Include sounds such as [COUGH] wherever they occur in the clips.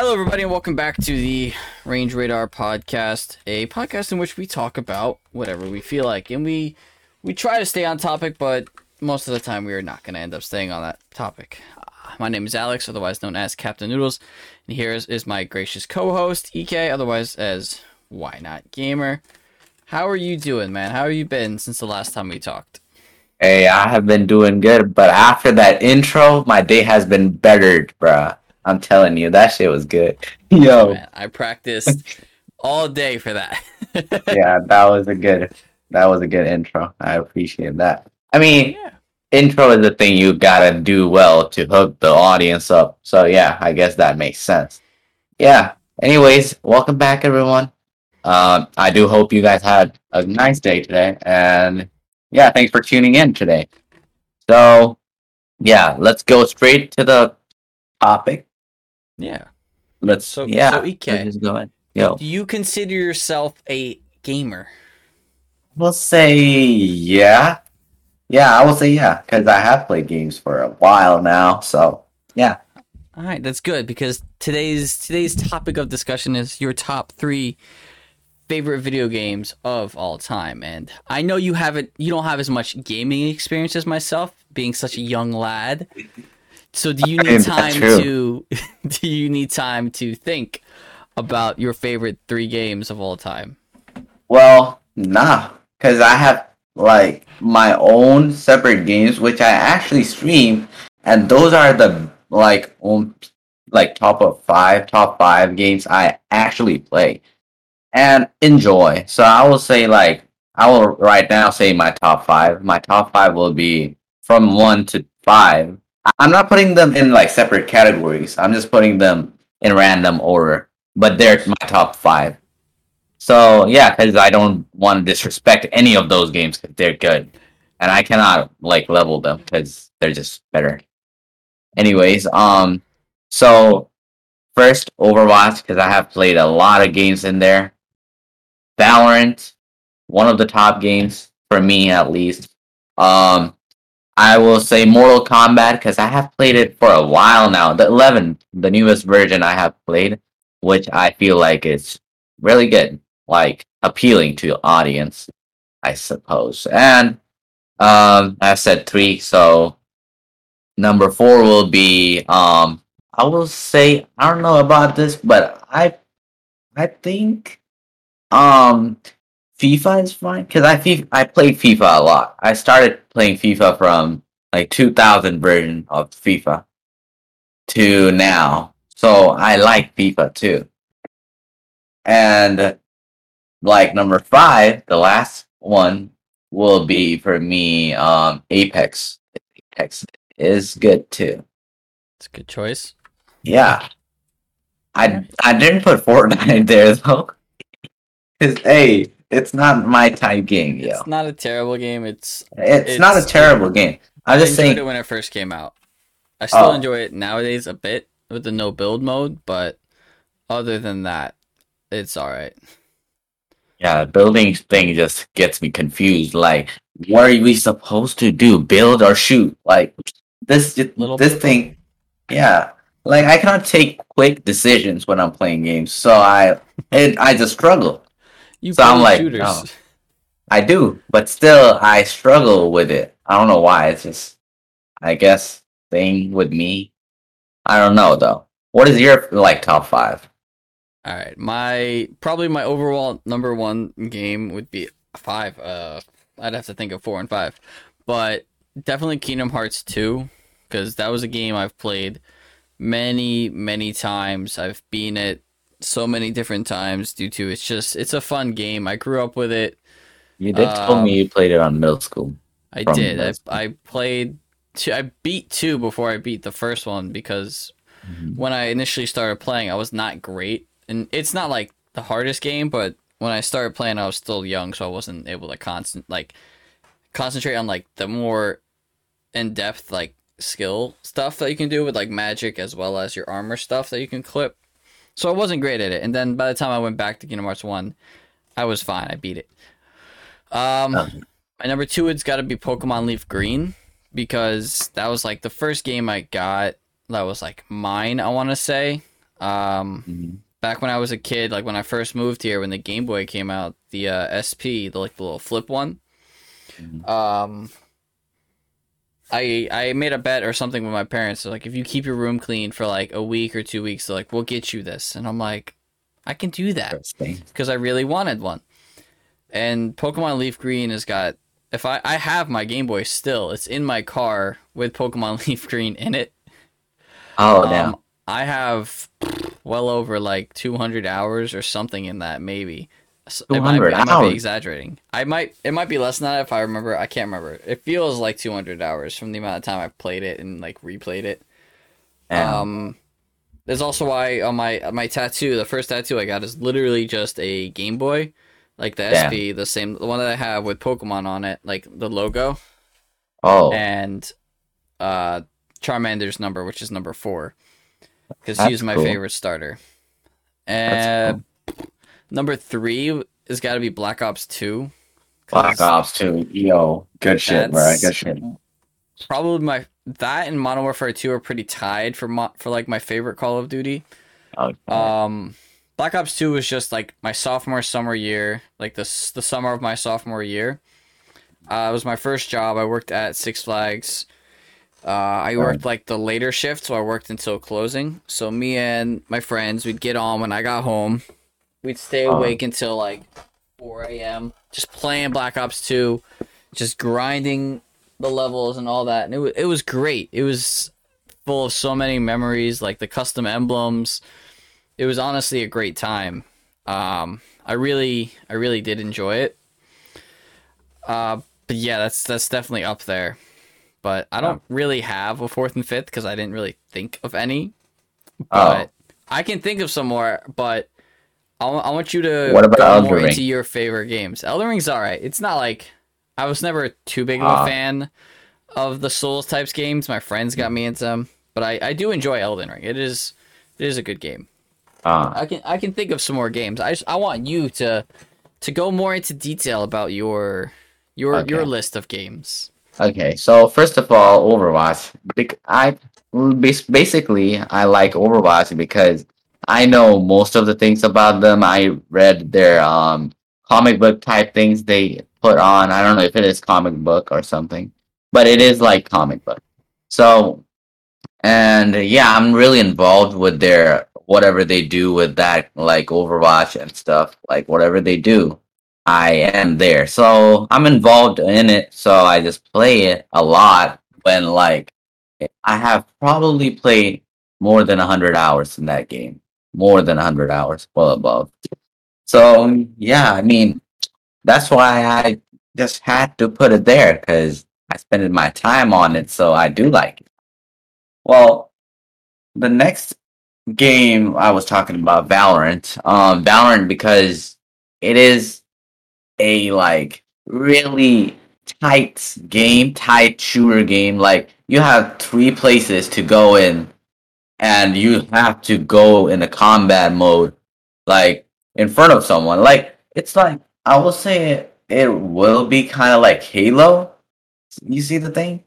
Hello, everybody, and welcome back to the Range Radar podcast, a podcast in which we talk about whatever we feel like, and we we try to stay on topic, but most of the time we are not going to end up staying on that topic. Uh, my name is Alex, otherwise known as Captain Noodles, and here is, is my gracious co-host Ek, otherwise as Why Not Gamer. How are you doing, man? How have you been since the last time we talked? Hey, I have been doing good, but after that intro, my day has been bettered, bruh. I'm telling you, that shit was good. [LAUGHS] Yo. Man, I practiced [LAUGHS] all day for that. [LAUGHS] yeah, that was a good that was a good intro. I appreciate that. I mean, yeah. intro is the thing you gotta do well to hook the audience up. So yeah, I guess that makes sense. Yeah. Anyways, welcome back everyone. Um, I do hope you guys had a nice day today, and yeah, thanks for tuning in today. So, yeah, let's go straight to the topic. Yeah. Let's So- yeah, so, Ike. just go ahead. Yo, Do you consider yourself a gamer? we'll say yeah, yeah. I will say yeah because I have played games for a while now. So yeah, All right, that's good because today's today's topic of discussion is your top three favorite video games of all time, and I know you haven't you don't have as much gaming experience as myself, being such a young lad. So do you need time to [LAUGHS] do you need time to think about your favorite three games of all time? well, nah, because I have like my own separate games which I actually stream, and those are the like own like top of five, top five games I actually play and enjoy. So I will say like I will right now say my top five. My top five will be from one to five. I'm not putting them in like separate categories. I'm just putting them in random order, but they're my top five. So yeah, because I don't want to disrespect any of those games because they're good, and I cannot like level them because they're just better. Anyways, um, so first Overwatch because I have played a lot of games in there. Valorant, one of the top games for me at least. Um, I will say Mortal Kombat because I have played it for a while now. The 11, the newest version I have played, which I feel like is really good, like appealing to your audience, I suppose. And um, I said three, so number four will be um, I will say I don't know about this, but I I think um FIFA is fine because I FIFA, I played FIFA a lot. I started playing FIFA from like 2000 version of FIFA to now, so I like FIFA too. And like number five, the last one will be for me um Apex. Apex is good too. It's a good choice. Yeah. I I didn't put Fortnite [LAUGHS] there though. Cause hey, it's not my type game, yo. It's not a terrible game. It's It's, not a terrible game. I'm I just enjoyed saying it when it first came out. I still Oh. enjoy it nowadays a bit with the no build mode, but other than that, it's all right. Yeah, building thing just gets me confused. Like, what are we supposed to do? Build or shoot? Like this Little this bit. thing yeah. Like I cannot take quick decisions when I'm playing games. So I it I just struggle. You So I'm like, shooters. no. I do, but still I struggle with it. I don't know why. It's just I guess thing with me. I don't know though. What is your like top five? All right, my probably my overall number one game would be five. Uh, I'd have to think of four and five, but definitely Kingdom Hearts two because that was a game I've played many many times. I've beaten it so many different times due to it's just it's a fun game. I grew up with it. You did tell Um, me you played it on middle school. I did. those- I I played. Two, I beat two before I beat the first one because when I initially started playing, I was not great, and it's not like the hardest game, but when I started playing, I was still young, so I wasn't able to constant like concentrate on like the more in depth like skill stuff that you can do with like magic as well as your armor stuff that you can clip. So I wasn't great at it, and then by the time I went back to Kingdom Hearts one, I was fine. I beat it. Um, Um, my number two it's got to be Pokemon Leaf Green because that was like the first game I got that was like mine. I want to say Um, Mhm. back when I was a kid, like when I first moved here, when the Game Boy came out, the uh, SP, the like the little flip one. Mhm. Um, I I made a bet or something with my parents. So like, if you keep your room clean for like a week or two weeks, they're like, we'll get you this, and I'm like, I can do that because I really wanted one. And Pokemon Leaf Green has got. If I I have my Game Boy still, it's in my car with Pokemon [LAUGHS] Leaf Green in it. Oh, Um, damn. I have well over like 200 hours or something in that, maybe. It might be- I might be exaggerating. I might. It might be less than that if I remember. I can't remember. It feels like 200 hours from the amount of time I've played it and like replayed it. Damn. Um, there's also why on my my tattoo, the first tattoo I got is literally just a Game Boy, like the. SP, the same the one that I have with Pokemon on it, like the logo oh, and uh Charmander's number, which is number four, because he's my cool. favorite starter. That's And number three has got to be Black Ops Two. Black Ops 2. Yo, good shit, bro. Good shit. Probably my that and Modern Warfare Two are pretty tied for mo- for like my favorite Call of Duty. Okay. Um, Black Ops Two was just like my sophomore summer year, like the the summer of my sophomore year. Uh, it was my first job. I worked at Six Flags. Uh, I worked like the later shift, so I worked until closing. So me and my friends, we'd get on when I got home. We'd stay Uh. awake until like 4 a.m. just playing Black Ops 2, just grinding the levels and all that. And it was, it was great. It was full of so many memories, like the custom emblems. It was honestly a great time. Um, I really, I really did enjoy it. Uh, but yeah, that's that's definitely up there. But I don't really have a fourth and fifth because I didn't really think of any. But I can think of some more. But I, I want you to What about go more into your favorite games. Elden Ring's all right. It's not like I was never too big of a fan of the Souls types games. My friends got me into them, but I, I do enjoy Elden Ring. It is it is a good game. Uh, I can I can think of some more games. I just, I want you to to go more into detail about your your Okay. your list of games. Okay, so first of all, Overwatch. I basically I like Overwatch because I know most of the things about them. I read their um comic book type things they put on. I don't know if it is comic book or something, but it is like comic book. So, and yeah, I'm really involved with their whatever they do with that, like Overwatch and stuff. Like whatever they do, I am there. So I'm involved in it. So I just play it a lot when like I have probably played more than 100 hours in that game. More than 100 hours, well above. So yeah, I mean, that's why I just had to put it there because I spent my time on it. So I do like it. Well, the next game I was talking about, Valorant. Um, Valorant because it is a like really tight game, tight shooter game. Like you have three places to go in, and you have to go in a combat mode, like in front of someone. Like it's like I will say it, it will be kind of like Halo. You see the thing?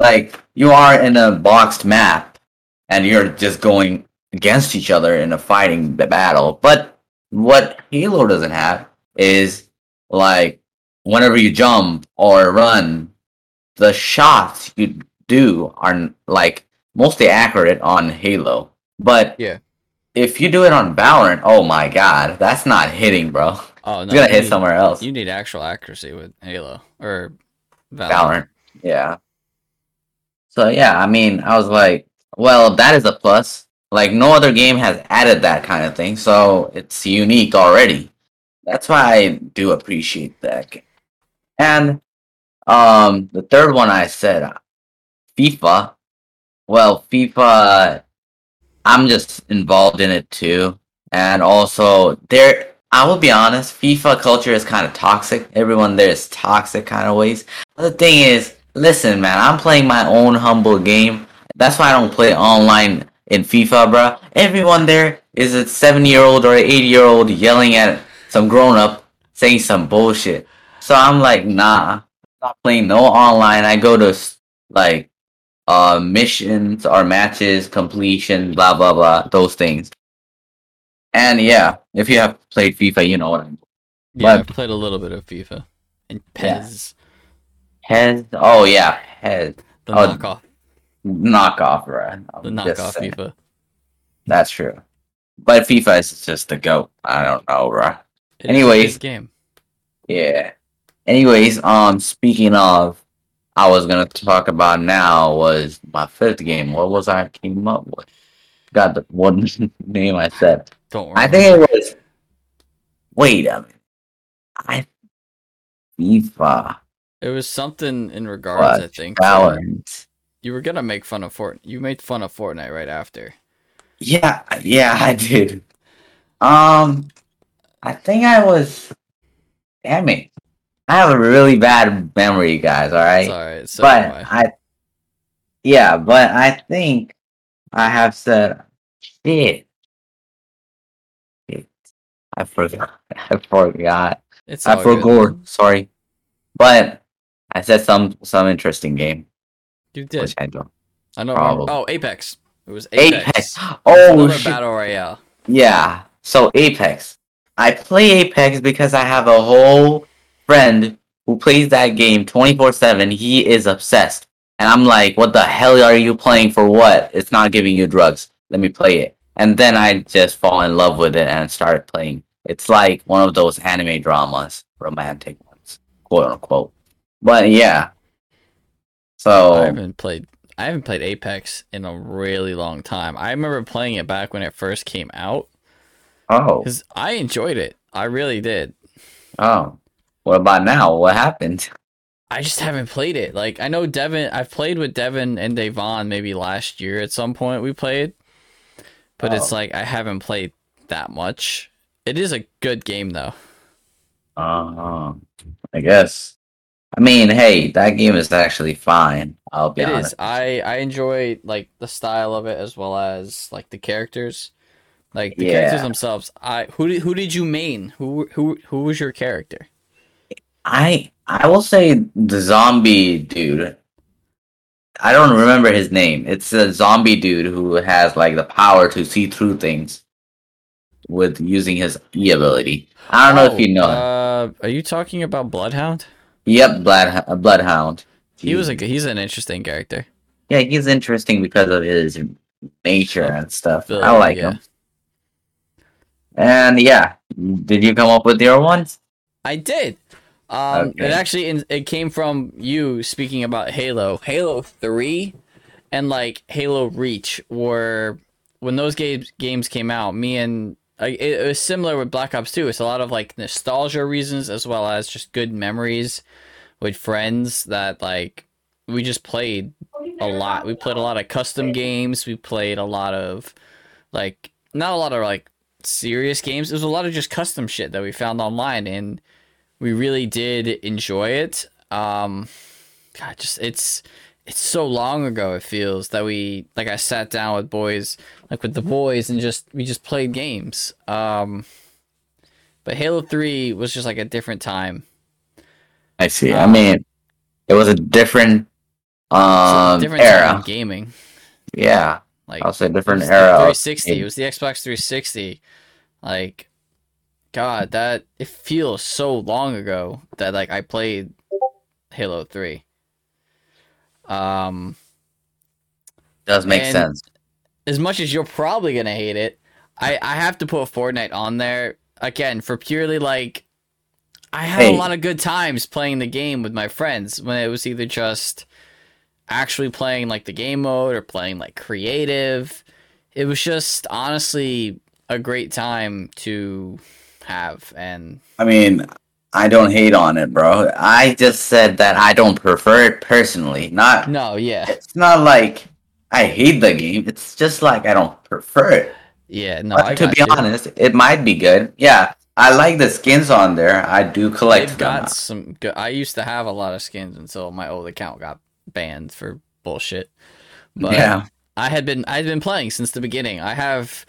Like you are in a boxed map, and you're just going against each other in a fighting battle. But what Halo doesn't have is like whenever you jump or run, the shots you do are like mostly accurate on Halo. But Yeah. if you do it on Valorant, oh my god, that's not hitting, bro. Oh [LAUGHS] no, It's gonna you hit need- somewhere else. You need actual accuracy with Halo or Valorant. Valorant. Yeah. So yeah, I mean, I was like, well, that is a plus. Like no other game has added that kind of thing, so it's unique already. That's why I do appreciate that. game. And um, the third one I said, FIFA. Well, FIFA, I'm just involved in it too, and also there. I will be honest, FIFA culture is kind of toxic. Everyone there is toxic kind of ways. But the thing is, listen, man, I'm playing my own humble game. That's why I don't play online in FIFA, bro. Everyone there is a seven year old or an eight year old yelling at some grown up saying some bullshit. So I'm like, nah, not playing no online. I go to like uh missions or matches, completion, blah blah blah, those things. And yeah, if you have played FIFA, you know what I'm. Yeah, I But- played a little bit of FIFA and Yeah. PES. Oh yeah, Hez. the Oh, knockoff, Knockoff, right? the I'm just knockoff. FIFA. That's true. But FIFA is just the goat. I don't know, bro. It is a Anyways. game. Yeah. Anyways, um, speaking of, I was gonna talk about now was my fifth game. What was I came up with? Got the one [LAUGHS] name I said. Don't worry. I think it was. Wait a minute. I FIFA it was something in regards. I think challenge. you were gonna make fun of Fort. You made fun of Fortnite right after. Yeah, yeah, I did. Um, I think I was. Damn it! I have a really bad memory, guys. All right. It's alright. So but I. Yeah, but I think I have said shit. Shit. I forgot. [LAUGHS] I forgot. it's I all good. forgot. Sorry, but I said some some interesting game, You did. which I don't. I know. Oh, Apex. It was Apex. Apex. Oh shit. battle royale. Yeah. So Apex. I play Apex because I have a whole friend who plays that game 24/7. He is obsessed. And I'm like, "What the hell are you playing for what? It's not giving you drugs. Let me play it." And then I just fall in love with it and started playing. It's like one of those anime dramas, romantic ones, quote unquote. But yeah. So I haven't played. I haven't played Apex in a really long time. I remember playing it back when it first came out oh, because I enjoyed it. I really did. oh. What about now? What happened? I just haven't played it. Like I know Devin. I've played with Devin and Devin maybe last year at some point. We played, but it's Oh. like I haven't played that much. It is a good game though. Uh, I guess. I mean, hey, that game is actually fine. I'll be It honest. is. I I enjoy like the style of it as well as like the characters. Like the characters themselves. I who did who did you main? Who who who was your character? I I will say the zombie dude. I don't remember his name. It's a zombie dude who has like the power to see through things with using his E ability. I don't know if you know. him. Uh, are you talking about Bloodhound? Yep, blood bloodhound. He was a he's an interesting character. yeah, he's interesting because of his nature and stuff. I like yeah. him. And yeah, did you come up with your ones? I did. Um, Okay. it actually in, it came from you speaking about Halo, Halo Three, and like Halo Reach. Were when those games games came out, me and it, it was similar with Black Ops Two. It's a lot of like nostalgia reasons as well as just good memories with friends that like we just played a lot. We played a lot of custom games. We played a lot of like not a lot of like serious games. It was a lot of just custom shit that we found online and we really did enjoy it. Um God, just it's it's so long ago it feels that we like I sat down with boys like with the boys and just we just played games. Um but Halo 3 was just like a different time. I see. I Um, mean, it was a different um different era. gaming. Yeah, Like I'll say different era. 360. It was the Xbox 360. Like, God, that it feels so long ago that like I played Halo 3. Um, Does make sense. as much as you're probably gonna hate it, I I have to put Fortnite on there again for purely like I had Hey. a lot of good times playing the game with my friends when it was either just actually playing like the game mode or playing like creative. It was just honestly a great time to have and I mean, I don't hate on it, bro. I just said that I don't prefer it personally. Not no, yeah. it's not like I hate the game. It's just like I don't prefer it. Yeah, no, to be you. honest, it might be good. Yeah, I like the skins on there. I do collect They've them. got some good. I used to have a lot of skins until my old account got banned for bullshit. But yeah, I had been I'd been playing since the beginning. I have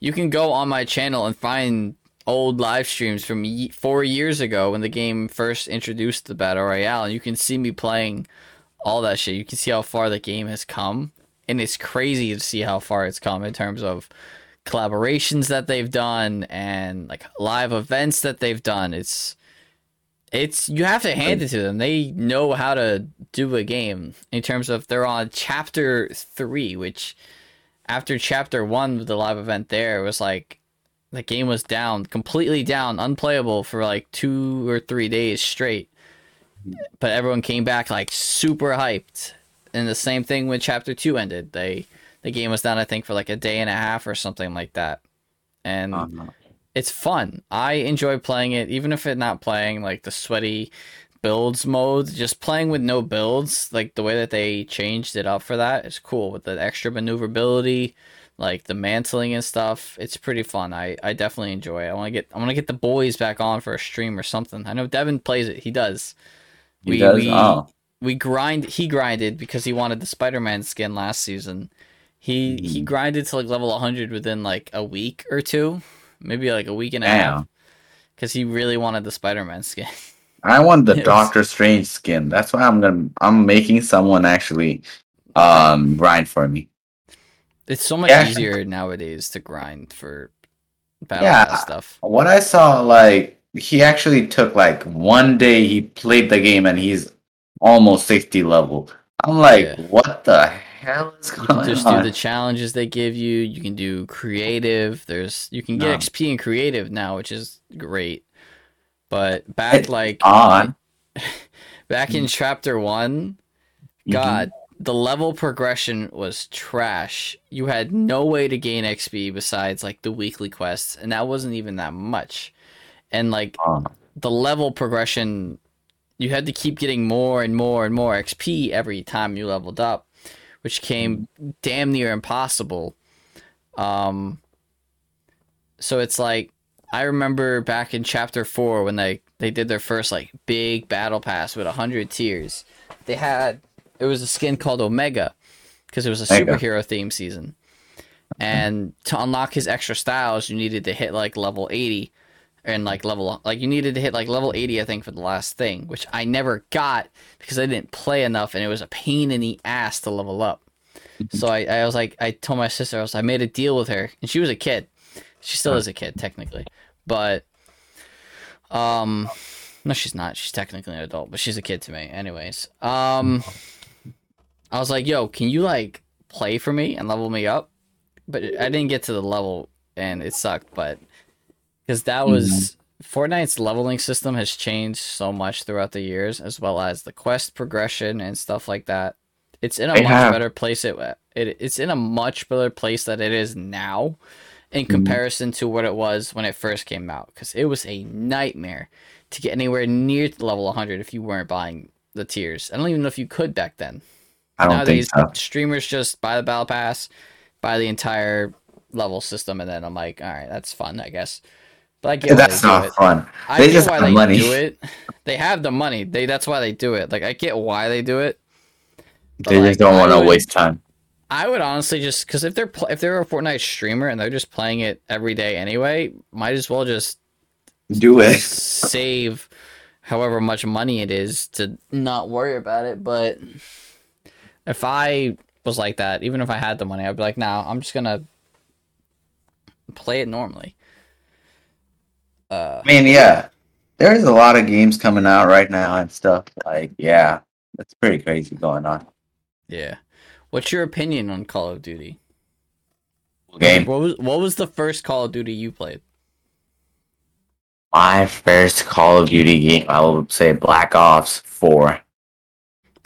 you can go on my channel and find old live streams from 4 years ago when the game first introduced the battle royale and you can see me playing all that shit. You can see how far the game has come and it's crazy to see how far it's come in terms of collaborations that they've done and like live events that they've done. It's it's you have to hand it to them. They know how to do a game in terms of they're on chapter three, which after chapter one, with the live event there was like the game was down, completely down, unplayable for like two or three days straight. But everyone came back like super hyped. And the same thing when chapter two ended. They the game was down, I think, for like a day and a half or something like that. And uh-huh. it's fun. I enjoy playing it, even if it's not playing like the sweaty builds mode. Just playing with no builds, like the way that they changed it up for that is cool with the extra maneuverability like the mantling and stuff. It's pretty fun. I, I definitely enjoy it. I want to get I want to get the boys back on for a stream or something. I know Devin plays it. He does. He we, does. We, oh. we grind. He grinded because he wanted the Spider Man skin last season. He mm. he grinded to like level 100 within like a week or two, maybe like a week and a Damn. half, because he really wanted the Spider Man skin. I want the [LAUGHS] Doctor Strange skin. That's why I'm gonna I'm making someone actually um grind for me. It's so much yeah. easier nowadays to grind for battle yeah, stuff. What I saw, like he actually took like one day. He played the game and he's almost sixty level. I'm like, yeah. what the hell is going on? Just do the challenges they give you. You can do creative. There's you can get no. XP in creative now, which is great. But back it's like on [LAUGHS] back in chapter one, mm-hmm. God, the level progression was trash. You had no way to gain XP besides like the weekly quests, and that wasn't even that much. And like uh. the level progression, you had to keep getting more and more and more XP every time you leveled up, which came damn near impossible. Um, so it's like I remember back in chapter four when they they did their first like big battle pass with a hundred tiers. They had it was a skin called Omega because it was a Omega. superhero theme season. And to unlock his extra styles, you needed to hit like level 80 and like level like you needed to hit like level 80 I think for the last thing, which I never got because I didn't play enough and it was a pain in the ass to level up. so I, I was like I told my sister I was I made a deal with her and she was a kid. She still is a kid technically. But um no she's not. She's technically an adult, but she's a kid to me anyways. Um I was like, yo, can you like play for me and level me up? But I didn't get to the level and it sucked, but because that was mm-hmm. Fortnite's leveling system has changed so much throughout the years, as well as the quest progression and stuff like that. It's in a much have. better place. It, it it's in a much better place that it is now, in mm-hmm. comparison to what it was when it first came out. Because it was a nightmare to get anywhere near level 100 if you weren't buying the tiers. I don't even know if you could back then. I don't Nowadays, think so. Streamers just buy the battle pass, buy the entire level system, and then I'm like, all right, that's fun, I guess. But I get that's not it. fun. I they just why they money. do it. They have the money. They that's why they do it. Like I get why they do it. They like, just don't want to waste time. I would honestly just because if they're pl- if they're a Fortnite streamer and they're just playing it every day anyway, might as well just do it. Save however much money it is to not worry about it. But if I was like that, even if I had the money, I'd be like, nah, I'm just gonna play it normally. Uh, I mean, yeah, there's a lot of games coming out right now and stuff. Like, yeah, that's pretty crazy going on. Yeah, what's your opinion on Call of Duty? Game. What was what was the first Call of Duty you played? My first Call of Duty game, I would say Black Ops Four.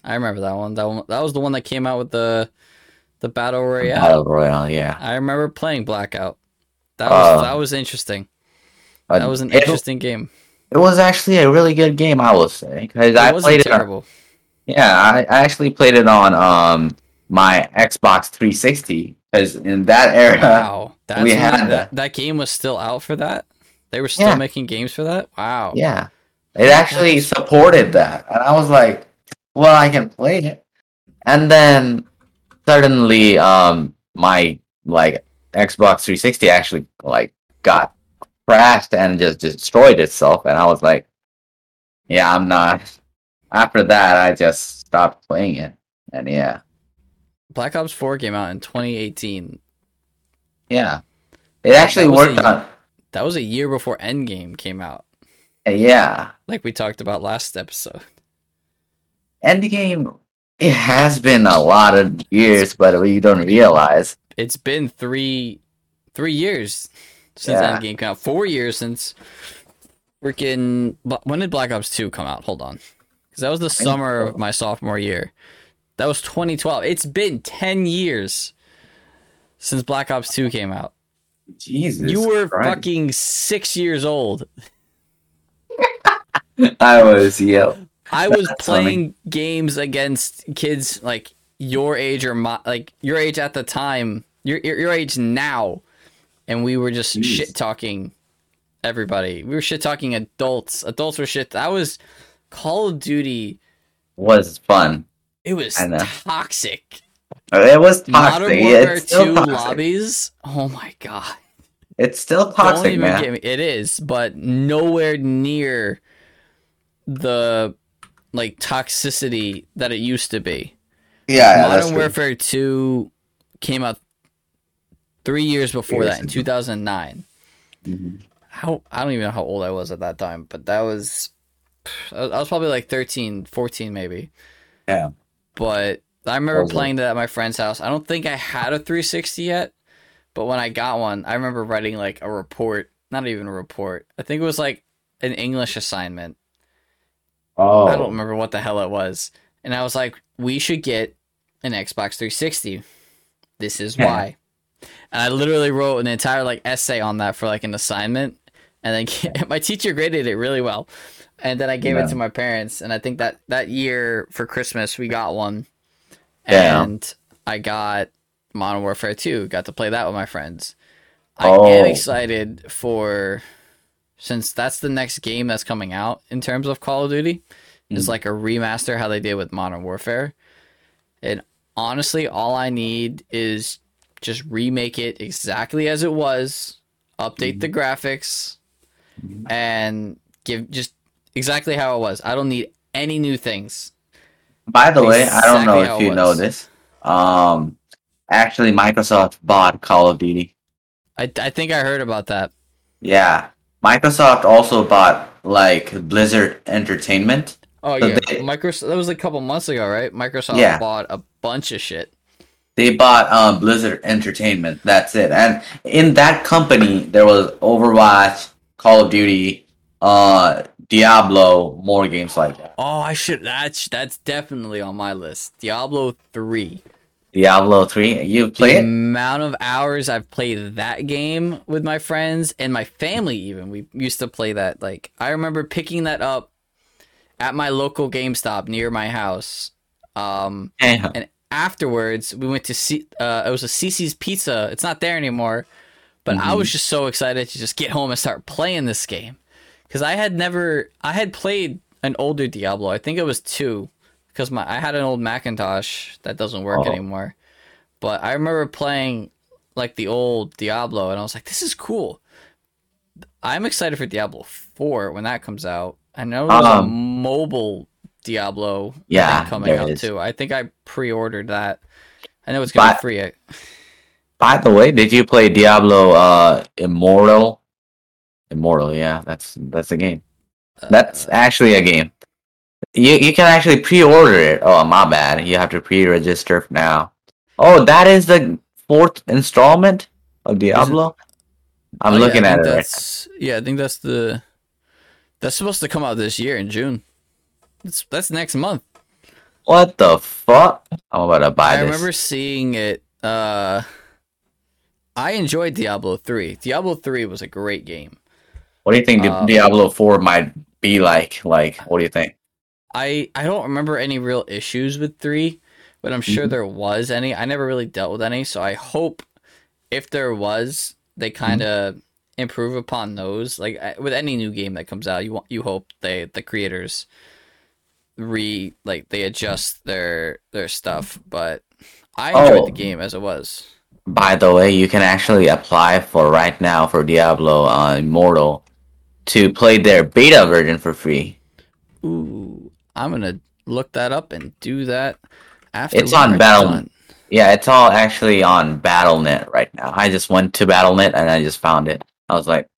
I remember that one. That one that was the one that came out with the the battle royale. Battle royale, yeah. I remember playing Blackout. That was uh, that was interesting. That was an interesting game. It was actually a really good game, I will say, because I played it. Terrible. yeah, I, I actually played it on um my Xbox 360 because in that era wow, we had that, that game was still out for that. They were still yeah. making games for that. Wow. Yeah, it actually supported that, and I was like, well, I can play it. And then suddenly, um, my like Xbox 360 actually like got crashed and just destroyed itself, and I was like, yeah, I'm not. After that, I just stopped playing it, and yeah. Black Ops 4 came out in 2018. Yeah. It actually worked a- on. That was a year before Endgame came out, Yeah, like we talked about last episode. Endgame. It has been a lot of years, but you don't realize. It's been three three years since Yeah. Endgame came out. Four years since freaking. When did Black Ops Two come out? Hold on, because that was the summer of my sophomore year. That was 2012. It's been 10 years since Black Ops 2 came out. Jesus, you were Christ. fucking six years old. [LAUGHS] I was yeah. I was [LAUGHS] That's funny. playing games against kids like your age or my like your age at the time, your your, your age now, and we were just Jeez. shit talking everybody. We were shit talking adults. Adults were shit. I was Call of Duty. Was fun. It was toxic. It was toxic. Modern. Warfare It's 2 toxic. lobbies. Oh my god. It's still toxic, man. It is, but nowhere near the like toxicity that it used to be. Yeah, Modern true. Warfare 2 came out three years before Years that in ago. 2009. Mhm. How I don't even know how old I was at that time, but that was I was probably like 13, 14 maybe. Yeah. But I remember playing that at my friend's house. I don't think I had a 360 yet, but when I got one, I remember writing like a report, not even a report. I think it was like an English assignment. Oh, I don't remember what the hell it was. And I was like, we should get an Xbox 360. This is why. And I literally wrote an entire like essay on that for like an assignment. And then [LAUGHS] my teacher graded it really well. And then I gave Yeah. it to my parents. And I think that that year for Christmas, we got one. Yeah. And I got Modern Warfare 2. Got to play that with my friends. I am Oh. excited for since that's the next game that's coming out in terms of Call of Duty is Mhm. like a remaster how they did with Modern Warfare. And honestly, all I need is just remake it exactly as it was, update the graphics, Mhm. and give just exactly how it was. I don't need any new things. By the way, I don't know if you know this. Um, actually, Microsoft bought Call of Duty. I, I think I heard about that. Yeah, Microsoft also bought like Blizzard Entertainment. Oh So yeah, they- Microsoft. That was a couple months ago, right? Microsoft Yeah. bought a bunch of shit. They bought um, Blizzard Entertainment. That's it. And in that company, there was Overwatch, Call of Duty, uh, Diablo, more games like that. Oh, I should. That's that's definitely on my list. Diablo three. Diablo three. You play the it? amount of hours I've played that game with my friends and my family. Even we used to play that. Like I remember picking that up at my local GameStop near my house. Um, Yeah. and afterwards we went to see. Uh, it was a CiCi's Pizza. It's not there anymore. But I Mhm. was just so excited to just get home and start playing this game because I had never. I had played an older Diablo. I think it was two because my I had an old Macintosh that doesn't work Oh. anymore. But I remember playing like the old Diablo, and I was like, "This is cool." I'm excited for Diablo Four when that comes out. I know there's a Um, mobile Diablo Yeah, coming out is. too. I think I pre-ordered that. I know it's gonna But- be free. By the way, did you play Diablo uh, Immortal? Immortal, yeah, that's that's a game. That's uh, actually a game. You you can actually pre-order it. Oh, my bad. You have to pre-register now. Oh, that is the fourth installment of Diablo. I'm oh, looking I at it. Right. Yeah, I think that's the that's supposed to come out this year in June. That's that's next month. What the fuck? I'm about to buy this. I this. remember seeing it. Uh, I enjoyed Diablo three. Diablo three was a great game. What do you think um, Diablo Four might be like? Like, what do you think? I I don't remember any real issues with three, but I'm sure Mhm. there was any. I never really dealt with any, so I hope if there was, they Mm-hmm. kind of improve upon those. Like with any new game that comes out, you want you hope they the creators re like they adjust their their stuff. But I enjoyed Oh. the game as it was. By the way, you can actually apply for right now for Diablo uh, Immortal to play their beta version for free. Ooh, I'm gonna look that up and do that after It's on Battle- done. Yeah, it's all actually on Battle.net right now. I just went to Battle.net and I just found it. I was like,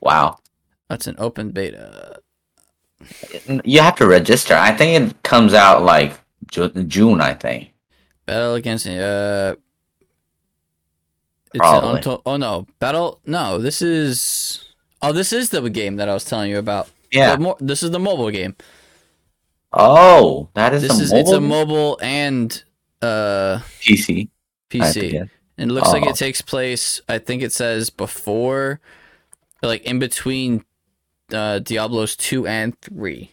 wow. That's an open beta. You have to register. I think it comes out like June, I think. Battle against uh. It's unto- oh no, battle. No, this is. Oh, this is the game that I was telling you about. Yeah. Mo- this is the mobile game. Oh, that is This a is mobile it's a mobile and uh PC. I have to PC, and it looks like Oh. it takes place. I think it says before, like in between, uh, Diablos two and three.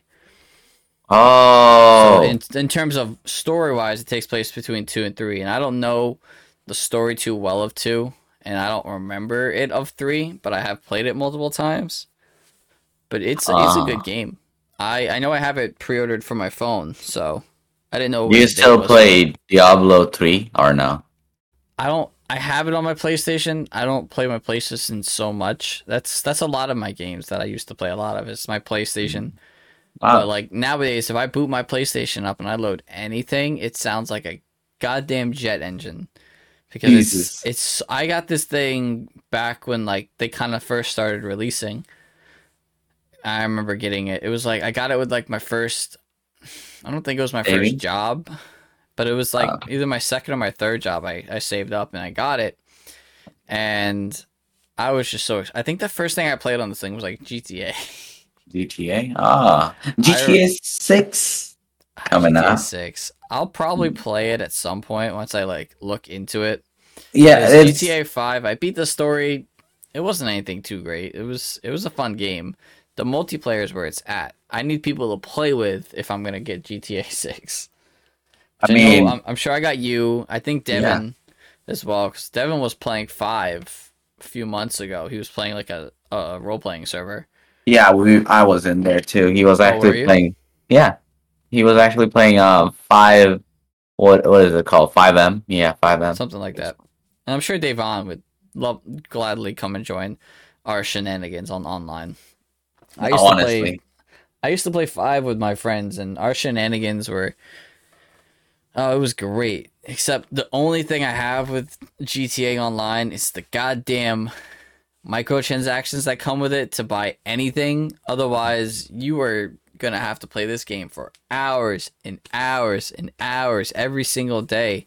Oh, So in in terms of story wise, it takes place between two and three, and I don't know the story too well of two, and I don't remember it of three, but I have played it multiple times. But it's it's a Ah. good game. I I know I have it pre ordered for my phone, so I didn't know. do you still play Diablo three or no? I don't. I have it on my PlayStation. I don't play my PlayStation so much. That's that's a lot of my games that I used to play. A lot of it's my PlayStation. Mm-hmm. Wow. But like nowadays, if I boot my PlayStation up and I load anything, it sounds like a goddamn jet engine. Because Jesus. it's it's I got this thing back when like they kind of first started releasing. I remember getting it. It was like I got it with like my first. I don't think it was my first job, but it was like Ah. either my second or my third job. I I saved up and I got it, and I was just so. I think the first thing I played on this thing was like GTA. GTA. Ah, GTA six. Coming GTA up. Six. I'll probably play it at some point once I like look into it. Yeah, it's, GTA Five. I beat the story. It wasn't anything too great. It was it was a fun game. The multiplayer is where it's at. I need people to play with if I'm gonna get GTA [LAUGHS] Six. I mean, I'm, I'm sure I got you. I think Devin as well, because Devin was playing Five a few months ago. He was playing like a, a role playing server. yeah, we. I was in there too. He was Oh, actually you? playing. Yeah, he was actually playing. Um, five. What what is it called? FiveM. Yeah, FiveM. something like that. And I'm sure Davon would love gladly come and join our shenanigans on online. I used to play I used to play five with my friends and our shenanigans were oh it was great. Except the only thing I have with GTA Online is the goddamn microtransactions that come with it to buy anything. Otherwise you are gonna have to play this game for hours and hours and hours every single day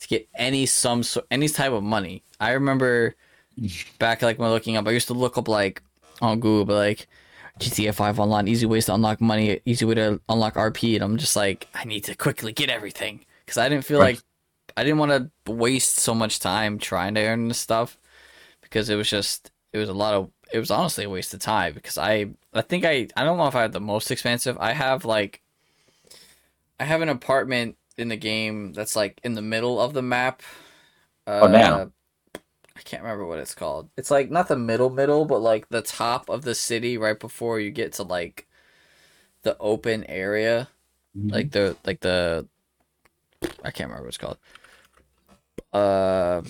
to get any some sort any type of money. I remember back like when looking up, I used to look up like on Google, but like GTA Five online, easy ways to unlock money, easy way to unlock RP, and I'm just like, I need to quickly get everything because I didn't feel Right. like I didn't want to waste so much time trying to earn this stuff because it was just it was a lot of it was honestly a waste of time because I I think I I don't know if I have the most expensive. I have like I have an apartment in the game that's like in the middle of the map. Uh, Oh, damn. I can't remember what it's called. It's like not the middle middle, but like the top of the city right before you get to like the open area, like the like the I can't remember what it's called. Uh,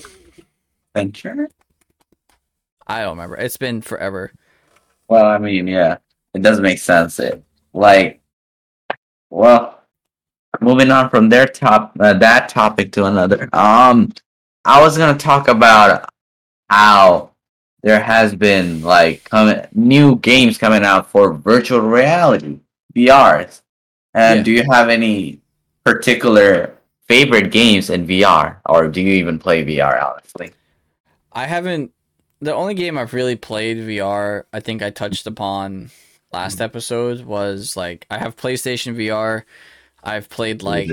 venture. I don't remember. It's been forever. Well, I mean, yeah, it does make sense. It like, well, moving on from their top uh, that topic to another. Um, I was gonna talk about how there has been like coming new games coming out for virtual reality VRs. And Yeah. do you have any particular favorite games in VR, or do you even play VR? Honestly, I haven't. The only game I've really played VR, I think I touched upon last mm-hmm. episode, was like I have PlayStation VR. I've played like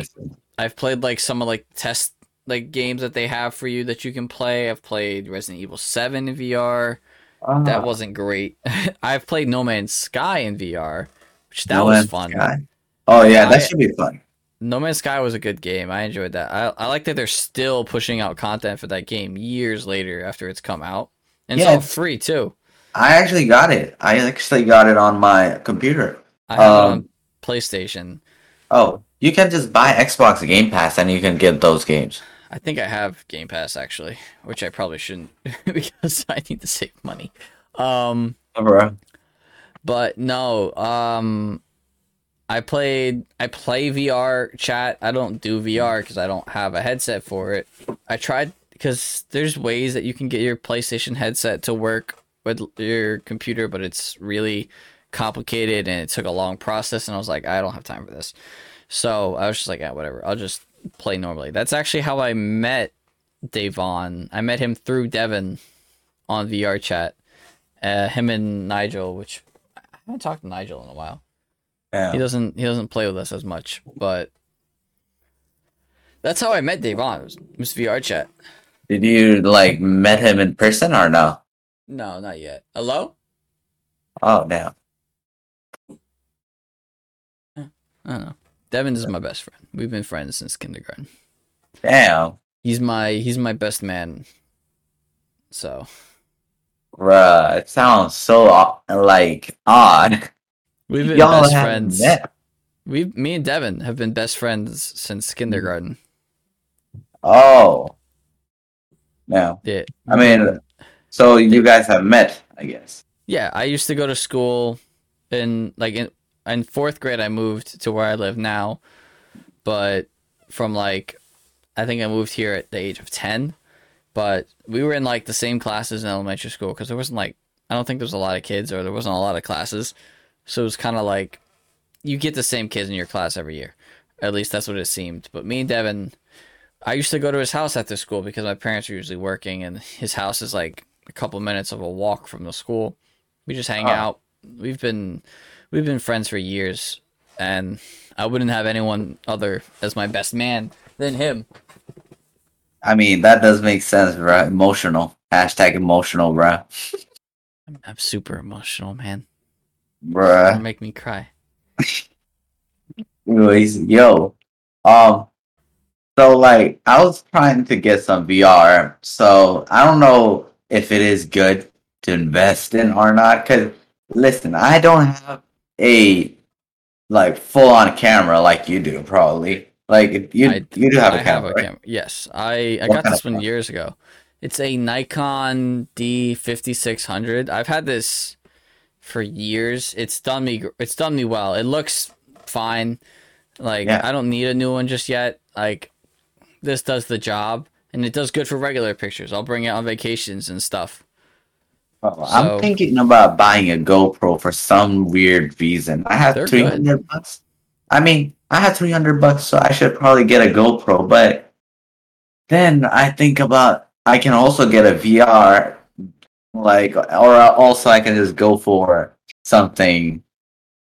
I've played like some of like test like games that they have for you that you can play. I've played Resident Evil Seven in VR. Ah, That wasn't great. [LAUGHS] I've played No Man's Sky in VR, which that No was Man's fun. Sky. Oh yeah, that should be fun. No Man's Sky was a good game. I enjoyed that. I, I like that they're still pushing out content for that game years later after it's come out. And Yeah, it's all free too. I actually got it. I actually got it on my computer. I have it Um, on PlayStation. Oh, you can just buy Xbox Game Pass and you can get those games. I think I have Game Pass actually, which I probably shouldn't [LAUGHS] because I need to save money. Um, Bro. but no, um, I played. I play VR chat. I don't do VR because I don't have a headset for it. I tried because there's ways that you can get your PlayStation headset to work with your computer, but it's really complicated and it took a long process. And I was like, I don't have time for this. So I was just like, yeah, whatever. I'll just play normally. That's actually how I met Davon. I met him through Devin on VR chat. Uh, him and Nigel, which I haven't talked to Nigel in a while. Yeah. He doesn't he doesn't play with us as much, but that's how I met Davon. It was, it was VR chat. Did you like met him in person or no? No, not yet. Hello? Oh damn. I don't know. Devin is my best friend. We've been friends since kindergarten. Damn. He's my he's my best man. So Bruh, it sounds so like odd. we've been Y'all best friends. met. We me and Devin have been best friends since kindergarten. Oh. No. Yeah. I mean, so you guys have met, I guess. Yeah, I used to go to school in like in in fourth grade. I moved to where I live now, but from like I think I moved here at the age of ten. But we were in like the same classes in elementary school because there wasn't like I don't think there was a lot of kids or there wasn't a lot of classes, so it was kind of like you get the same kids in your class every year. At least that's what it seemed. But me and Devin, I used to go to his house after school because my parents were usually working, and his house is like a couple minutes of a walk from the school. We just hang Oh. out. We've been we've been friends for years, and I wouldn't have anyone other as my best man than him. I mean, that does make sense, bro. Emotional. Hashtag emotional, bro. I'm, I'm super emotional, man. Bruh. Make me cry. [LAUGHS] Anyways, yo, um, so like I was trying to get some VR, so I don't know if it is good to invest in or not. Cause listen, I don't have a like full on camera like you do, probably. Like you I- you do have I a camera, right? camera. Yes, I I What got this one camera? years ago. It's a Nikon D5600. I've had this for years. It's done me it's done me well. It looks fine. Like Yeah. I don't need a new one just yet. Like this does the job and it does good for regular pictures. I'll bring it on vacations and stuff. Oh, So- I'm thinking about buying a GoPro for some weird reason. I have They're three hundred bucks. I mean, I have three hundred bucks, so I should probably get a GoPro. But then I think about I can also get a VR, like, or also I can just go for something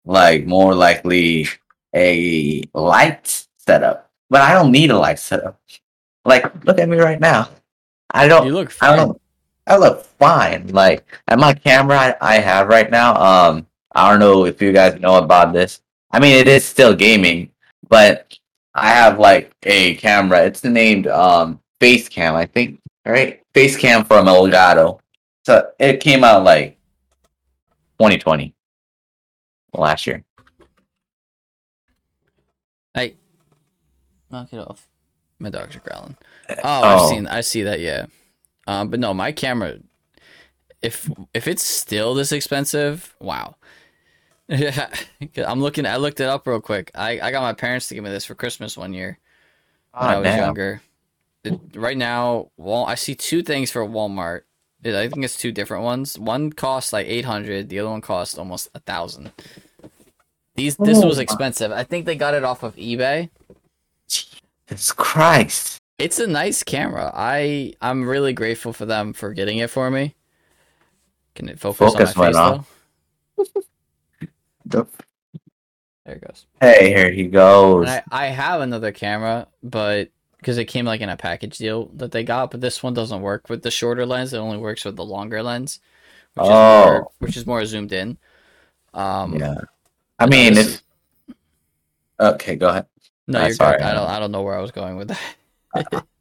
like more likely a light setup. But I don't need a light setup. Like, look at me right now. I don't. You look I don't. I look fine. Like at my camera I, I have right now. Um, I don't know if you guys know about this. I mean, it is still gaming, but I have like a camera. It's named um Facecam, I think. Right, Facecam from Elgato. So it came out like 2020, last year. Hey. Knock it off. My dogs are growling. Oh, Oh. I've seen. I see that. Yeah. Um, but no, my camera. If if it's still this expensive, wow. Yeah, [LAUGHS] I'm looking. I looked it up real quick. I, I got my parents to give me this for Christmas one year when I Oh, was damn. younger. It, right now, Wal- I see two things for Walmart. It- I think it's two different ones. One costs like eight hundred. The other one costs almost a thousand. These this was Oh. expensive. I think they got it off of eBay. Jesus Christ. It's a nice camera. I I'm really grateful for them for getting it for me. Can it focus, Focus on my face off. though? The- There it goes. Hey, here he goes. I, I have another camera, but because it came like in a package deal that they got, but this one doesn't work with the shorter lens. It only works with the longer lens, which is Oh. more which is more zoomed in. Um, yeah. I mean, this if okay, go ahead. no, Ah, you're sorry, good. I I don't I don't know where I was going with that.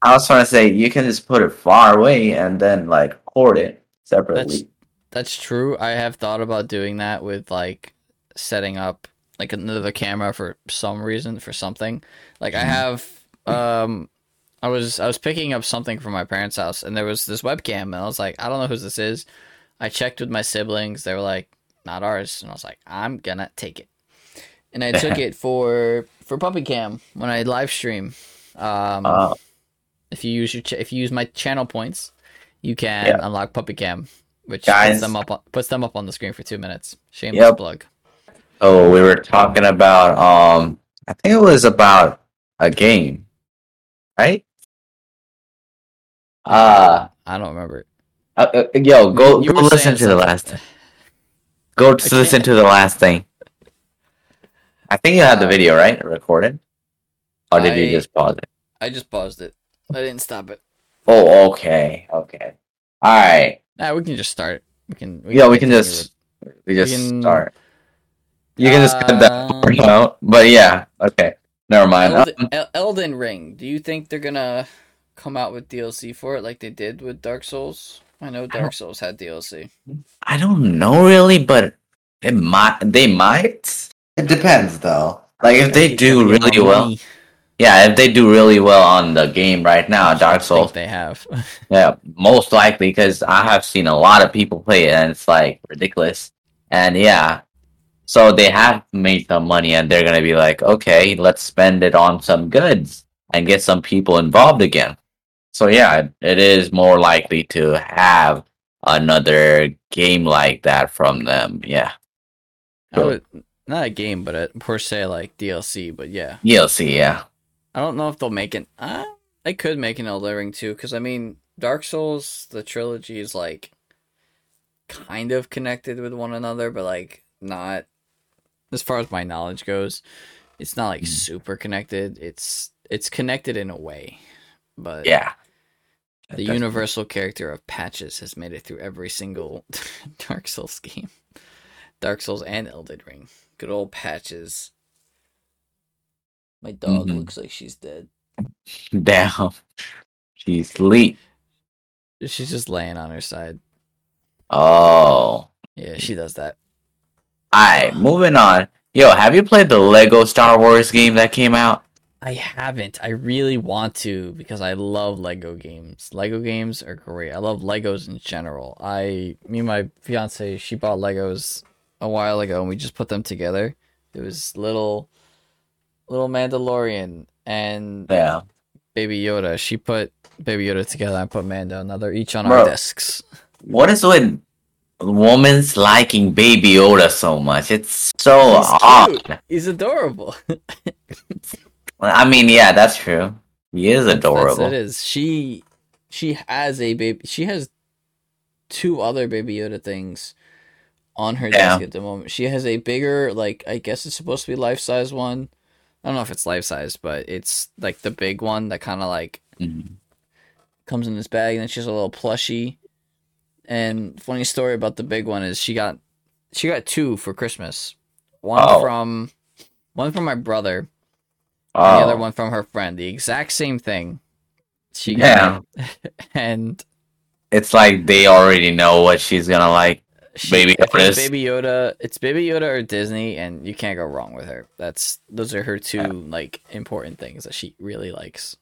I was trying to say you can just put it far away and then like record it separately. That's true. I have thought about doing that with like setting up like another camera for some reason for something. Like I Mhm. have um I was I was picking up something from my parents' house and there was this webcam and I was like, I don't know whose this is. I checked with my siblings. They were like, not ours. And I was like, I'm gonna take it. and I took [LAUGHS] it for for Puppy Cam when I live stream. Um, Uh, if you use your ch- if you use my channel points, you can Yeah. unlock Puppy Cam, which Guys. puts them up on, puts them up on the screen for two minutes. Shameless Yep. plug. Oh, we were talking about um, I think it was about a game, right? Uh, I don't remember. uh, uh, yo, go You go listen to the last. Go to [LAUGHS] listen to the last thing. I think you had the Uh, video right recorded, or did you just pause it? I just paused it. I didn't stop it. Oh, okay, okay. All right. Nah, we can just start. We can. Yeah, we can continue just we just start. You can just cut that Uh, part out, but yeah, okay. Never mind. Elden, Um, Elden Ring. Do you think they're gonna come out with DLC for it like they did with Dark Souls? I know Dark Souls had DLC. I don't know really, but it might. They might. It depends though. Like if they do really well, yeah. If they do really well on the game right now, Dark Souls, they have. [LAUGHS] yeah, most likely because I have seen a lot of people play it and it's like ridiculous. And yeah, so they have made some money and they're gonna be like, okay, let's spend it on some goods and get some people involved again. So yeah, it is more likely to have another game like that from them. Yeah. Would, not a game, but a per se like DLC. But yeah, DLC, yeah. I don't know if they'll make it. Uh, they could make an Elden Ring too, because I mean, Dark Souls, the trilogy is like kind of connected with one another, but like not as far as my knowledge goes. It's not like Mm. super connected. It's it's connected in a way, but Yeah. the universal character of patches has made it through every single [LAUGHS] Dark Souls game. Dark Souls and Elden Ring. Good old patches. My dog Mhm. looks like she's dead. Damn. She's sleep. She's just laying on her side. Oh. Yeah, she does that. Alright, moving on. Yo, have you played the Lego Star Wars game that came out? I haven't. I really want to because I love Lego games. Lego games are great. I love Legos in general. I, me and my fiance, she bought Legos a while ago, and we just put them together. It was little, little Mandalorian and Yeah. Baby Yoda. She put Baby Yoda together. I put Mando. Now they're each on Bro. our desks. What is with women's liking Baby Yoda so much? It's so He's odd. cute. He's adorable. [LAUGHS] I mean, yeah, that's true. He is adorable. That's, it is. She she has a baby. She has two other Baby Yoda things on her Yeah. desk at the moment. She has a bigger, like I guess it's supposed to be life size one. I don't know if it's life size, but it's like the big one that kind of like Mhm. comes in this bag, and then she has a little plushie. And funny story about the big one is she got she got two for Christmas. One Oh. from one from my brother, and Oh, the other one from her friend. The exact same thing. She Yeah. got, [LAUGHS] and it's like they already know what she's gonna like. She, Baby Yoda. Baby Yoda. It's Baby Yoda or Disney, and you can't go wrong with her. That's those are her two like important things that she really likes.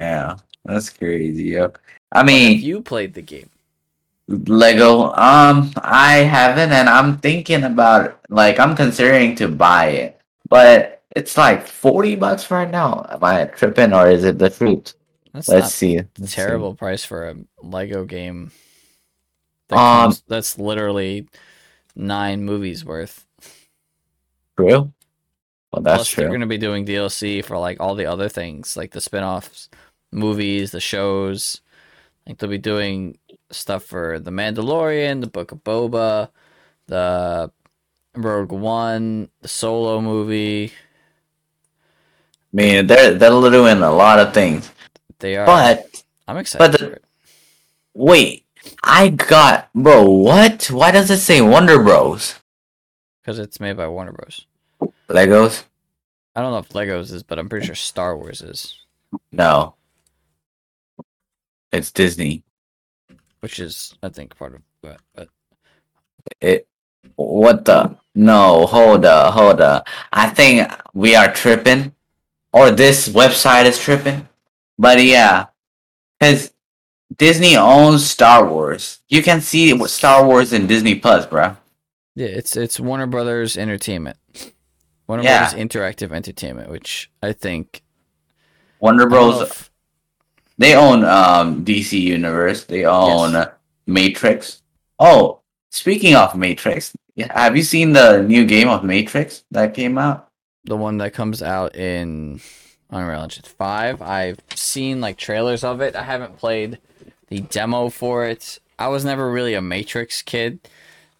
Yeah, that's crazy, yo. I Have mean, you played the game? Lego. Um, I haven't, and I'm thinking about like I'm considering to buy it, but it's like forty bucks right now. Am I tripping, or is it the truth? That's Let's see. Let's see. terrible price for a Lego game. That Um, comes, that's literally nine movies worth. True. Well, that's Plus, they're going to be doing DLC for like all the other things, like the spin-offs, movies, the shows. Like they'll be doing stuff for the Mandalorian, the Book of Boba, the Rogue One, the Solo movie. I mean, they're they're doing a lot of things, They are. but I'm excited but the- for it. wait, I got bro. What? Why does it say Warner Bros? because it's made by Warner Bros. Legos? I don't know if Legos is, but I'm pretty sure Star Wars is, No. It's Disney. which is I think part of. But, but It. What the? No, hold up, hold up. I think we are tripping, or this website is tripping. But yeah, because Disney owns Star Wars. You can see what Star Wars in Disney Plus, bro. yeah, it's it's Warner Brothers Entertainment. Warner Yeah. Brothers Interactive Entertainment, which I think Warner Bros. if- They own um DC Universe. They own Matrix. Oh, speaking of Matrix, have you seen the new game of Matrix that came out? the one that comes out in Unreal Engine 5. I've seen like trailers of it. I haven't played the demo for it. I was never really a Matrix kid.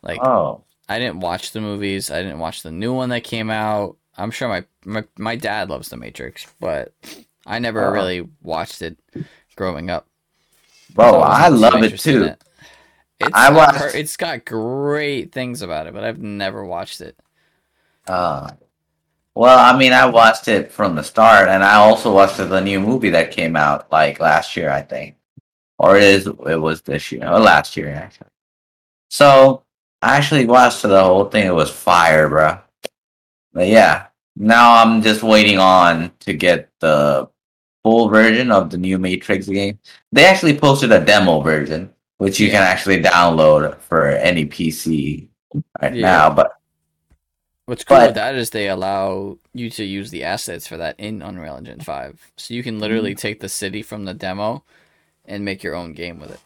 Like Oh, I didn't watch the movies. I didn't watch the new one that came out. I'm sure my my, my dad loves the Matrix, but I never Oh. really watched it growing up. bro, I wasn't love it too. It. It's I watched... Heard, it's got great things about it, but I've never watched it. Uh, well, I mean, I watched it from the start, and I also watched the new movie that came out like last year, I think, or it is it was this year or last year actually. So I actually watched the whole thing. It was fire, bro. But yeah, now I'm just waiting on to get the full version of the new Matrix game. They actually posted a demo version, which you can actually download for any PC right Yeah. now. But What's cool But- with that is they allow you to use the assets for that in Unreal Engine 5. So you can literally Mm-hmm. take the city from the demo and make your own game with it.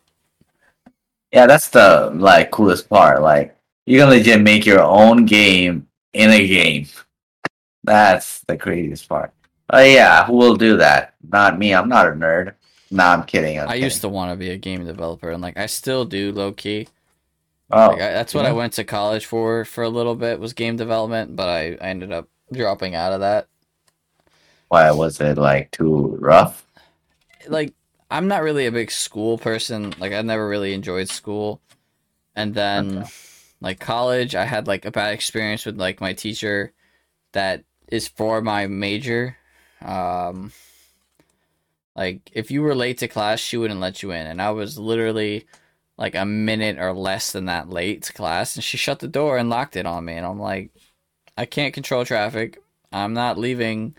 Yeah, that's the like coolest part. Like you can legit make your own game in a game. That's the craziest part. Oh yeah, who will do that? Not me. I'm not a nerd. No, I'm kidding. I'm I used to want to be a game developer, and like I still do, low key. Oh, Like, I, that's what I went to college for for a little bit was game development, but I, I ended up dropping out of that. why was it like too rough? Like I'm not really a big school person. Like I never really enjoyed school, and then Okay. like college, I had like a bad experience with like my teacher that is for my major. Um, like if you were late to class, she wouldn't let you in, and I was literally like a minute or less than that late to class, and she shut the door and locked it on me, and I'm like, I can't control traffic. I'm not leaving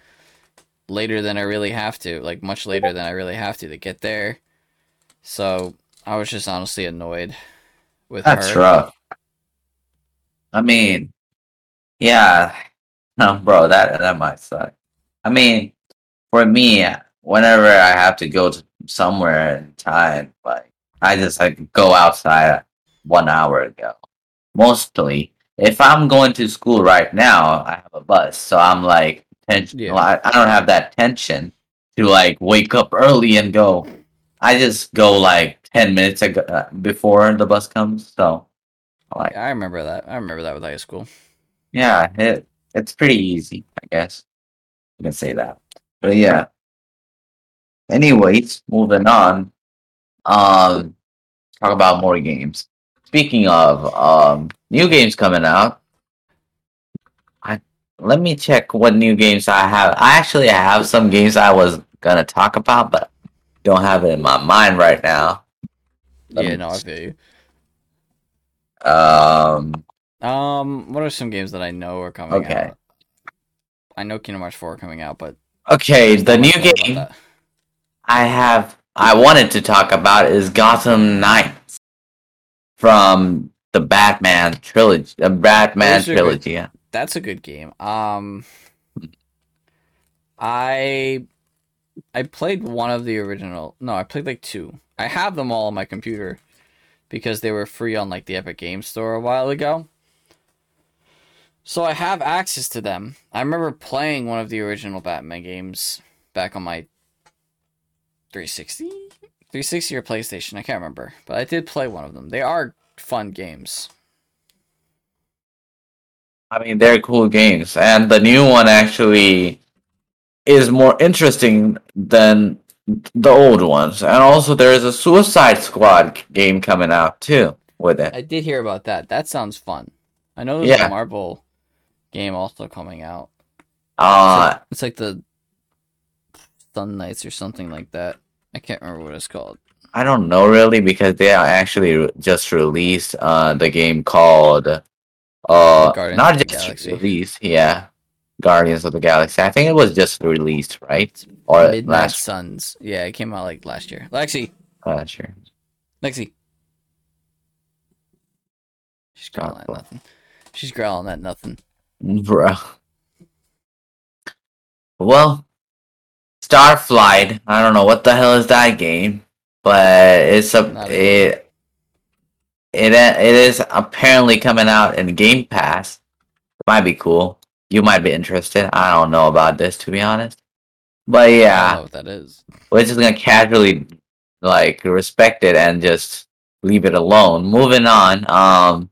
later than I really have to, like much later than I really have to to get there. So I was just honestly annoyed with that. That's her. rough. I mean, yeah, no, bro, that that might suck. I mean, for me, whenever I have to go to somewhere in time, like I just like go outside one hour ago. Mostly, if I'm going to school right now, I have a bus, so I'm like tension. Yeah. I, I don't have that tension to like wake up early and go. I just go like ten minutes ago, uh, before the bus comes. So, like, I remember that. I remember that with high school. yeah, it it's pretty easy, I guess. You can say that. But yeah. Anyways, moving on. Um talk about more games. Speaking of um new games coming out. Let me check what new games I have. I actually have some games I was gonna talk about, but don't have it in my mind right now. Let yeah, no, I feel you. Um Um, what are some games that I know are coming Okay. out? I know Kingdom Hearts 4 coming out, but okay, the new much more about game. I have I wanted to talk about is Gotham Knights from the Batman trilogy, the Batman trilogy. good. That's a good game. Um, I I played one of the original. No, I played like two. I have them all on my computer because they were free on like the Epic Game Store a while ago. So I have access to them. I remember playing one of the original Batman games back on my 360, 360 or PlayStation. I can't remember, but I did play one of them. They are fun games. I mean, they're cool games, and the new one actually is more interesting than the old ones. And also, there is a Suicide Squad game coming out too with it. I did hear about that. That sounds fun. I know there's Yeah. a Marvel game also coming out. Uh, It's like the Sun Knights or something like that. I can't remember what it's called. I don't know really because they actually just released uh the game called uh Guardians not just Galaxy. released, yeah. Guardians of the Galaxy. I think it was just released, right? Or Midnight last Suns. Yeah, it came out like last year. Lexi, last year. Lexi. She's growling at nothing. She's growling at nothing. Bro. well, Starflight. I don't know what the hell is that game, but it's a it it it is apparently coming out in Game Pass. It Might be cool. You might be interested. I don't know about this to be honest, but I don't yeah, know what that is. we're just gonna casually like respect it and just leave it alone. Moving on. Um,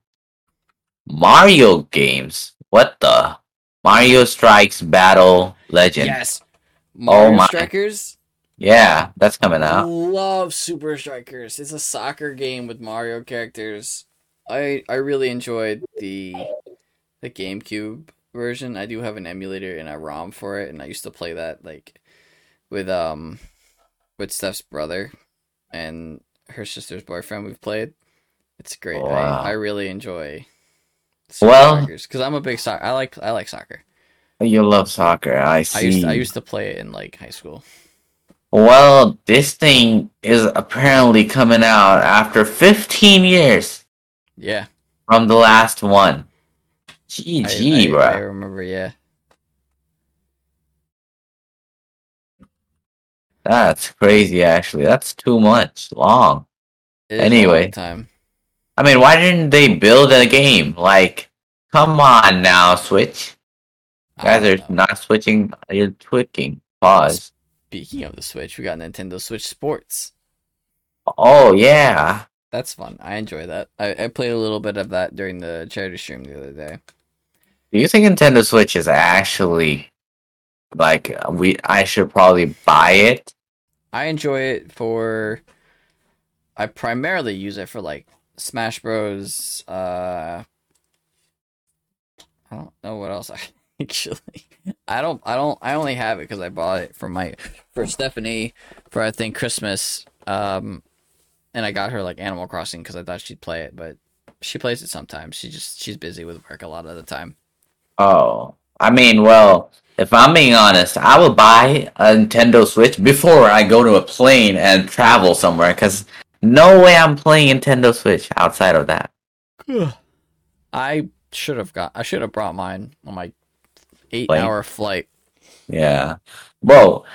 Mario games. What the? Mario Strikes Battle Legend. Yes. Mario my. Strikers. Yeah, that's coming out. Love Super Strikers. It's a soccer game with Mario characters. I I really enjoyed the the GameCube version. I do have an emulator and a ROM for it, and I used to play that like with um with Steph's brother and her sister's boyfriend. We've played. It's great. Wow. I, I really enjoy. Super Well- because I'm a big soccer. I like I like soccer. You love soccer. I see. I used to, I used to play it in like high school. Well, this thing is apparently coming out after 15 years Yeah, from the last one. GG, I, bro. I remember. Yeah. That's crazy, actually. That's too much long. It is a long Anyway. time. I mean, why didn't they build a game? Like, come on now, Switch. I Guys are know. not switching. You're twitching. Pause. Speaking of the Switch, we got Nintendo Switch Sports. Oh, yeah. That's fun. I enjoy that. I, I played a little bit of that during the charity stream the other day. Do you think Nintendo Switch is actually like we? I should probably buy it. I enjoy it for. I primarily use it for like Smash Bros. Uh, I don't know what else I actually. I don't. I don't. I only have it because I bought it for my for Stephanie for I think Christmas. Um, and I got her like Animal Crossing because I thought she'd play it, but she plays it sometimes. She just she's busy with work a lot of the time. Oh, I mean, well, if I'm being honest, I would buy a Nintendo Switch before I go to a plane and travel somewhere. Cause no way I'm playing Nintendo Switch outside of that. [SIGHS] I should have got. I should have brought mine on my eight Plane? hour flight. Yeah, bro.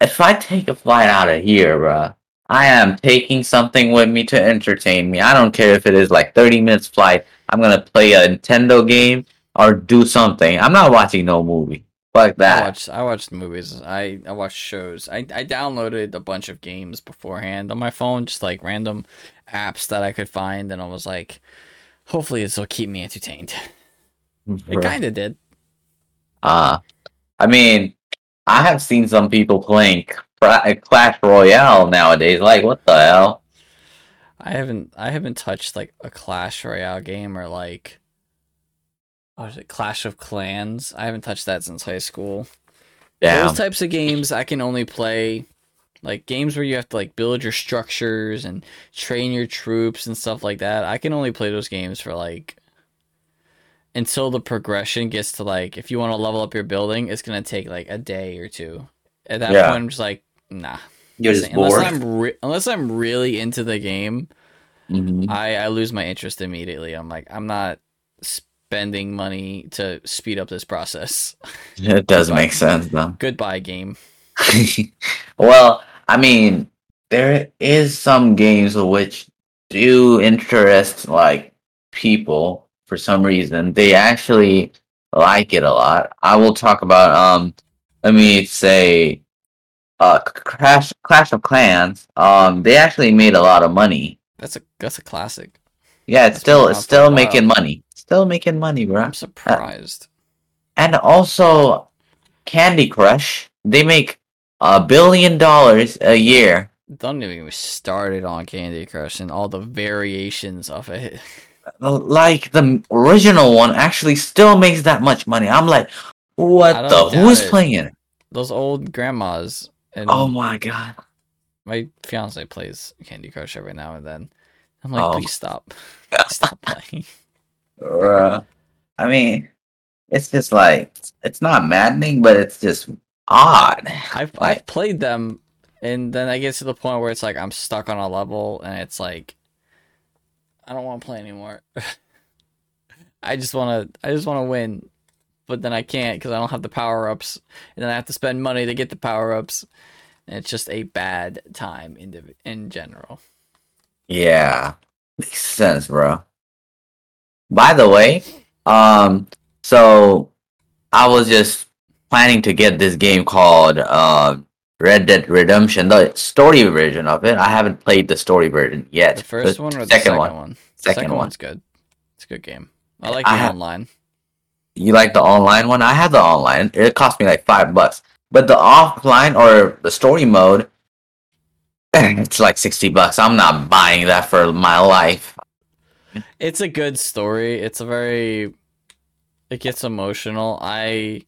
If I take a flight out of here, bruh, I am taking something with me to entertain me. I don't care if it is like 30 minutes flight. I'm gonna play a Nintendo game or do something. I'm not watching no movie. Fuck I that. watched. I watched movies. I I watched shows. I I downloaded a bunch of games beforehand on my phone, just like random apps that I could find, and I was like, hopefully this will keep me entertained. It kind of did. Uh, I mean, I have seen some people playing Clash Royale nowadays. Like, what the hell? I haven't. I haven't touched like a Clash Royale game or like. What is it? Clash of Clans. I haven't touched that since high school. Damn. Those types of games I can only play like games where you have to like build your structures and train your troops and stuff like that. I can only play those games for like until the progression gets to like if you want to level up your building, it's gonna take like a day or two. At that Yeah. point, I'm just like, nah. You're just unless bored. I'm re- unless I'm really into the game, Mhm. I I lose my interest immediately. I'm like, I'm not spending money to speed up this process. [LAUGHS] It does make sense, though. Goodbye, game. [LAUGHS] well, I mean, there is some games which do interest like people for some reason. They actually like it a lot. I will talk about um let me say uh Crash Clash of Clans. Um they actually made a lot of money. That's a that's a classic. Yeah, it's That's still it's around for a still making money. Still making money, bro. I'm surprised. And also Candy Crush. They make a billion dollars a year Don't even get me started on Candy Crush and all the variations of it. [LAUGHS] like the original one actually still makes that much money. I'm like, what the? Who is it. playing it? Those old grandmas and Oh my god! my fiance plays Candy Crush every now and then. I'm like, Oh. please stop, [LAUGHS] stop playing. Bruh. I mean, it's just like it's not maddening, but it's just odd. I've Like- I've played them, and then I get to the point where it's like I'm stuck on a level, and it's like I don't want to play anymore. [LAUGHS] I just want to I just want to win. but then I can't because I don't have the power ups, and then I have to spend money to get the power ups. And it's just a bad time in in general. Yeah, makes sense, bro. By the way, um, so I was just planning to get this game called uh, Red Dead Redemption, the story version of it. I haven't played the story version yet. The first one or the second, second one? one? Second, second one. one's good. It's a good game. I like the online. You like the online one? I have the online. It cost me like five bucks. But the offline or the story mode, [CLEARS THROAT] it's like sixty bucks. I'm not buying that for my life. It's a good story. It's a very it gets emotional. I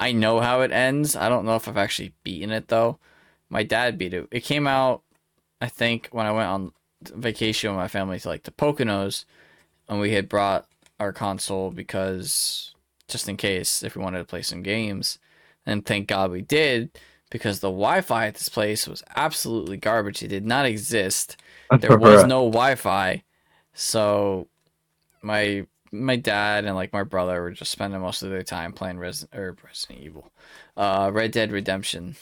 I know how it ends. I don't know if I've actually beaten it though. My dad beat it. It came out I think when I went on vacation with my family to like the Poconos and we had brought our console because just in case if we wanted to play some games. And thank God we did because the Wi-Fi at this place was absolutely garbage. It did not exist. There was no Wi-Fi. So my my dad and like my brother were just spending most of their time playing Res- or Resident Evil, uh, Red Dead Redemption,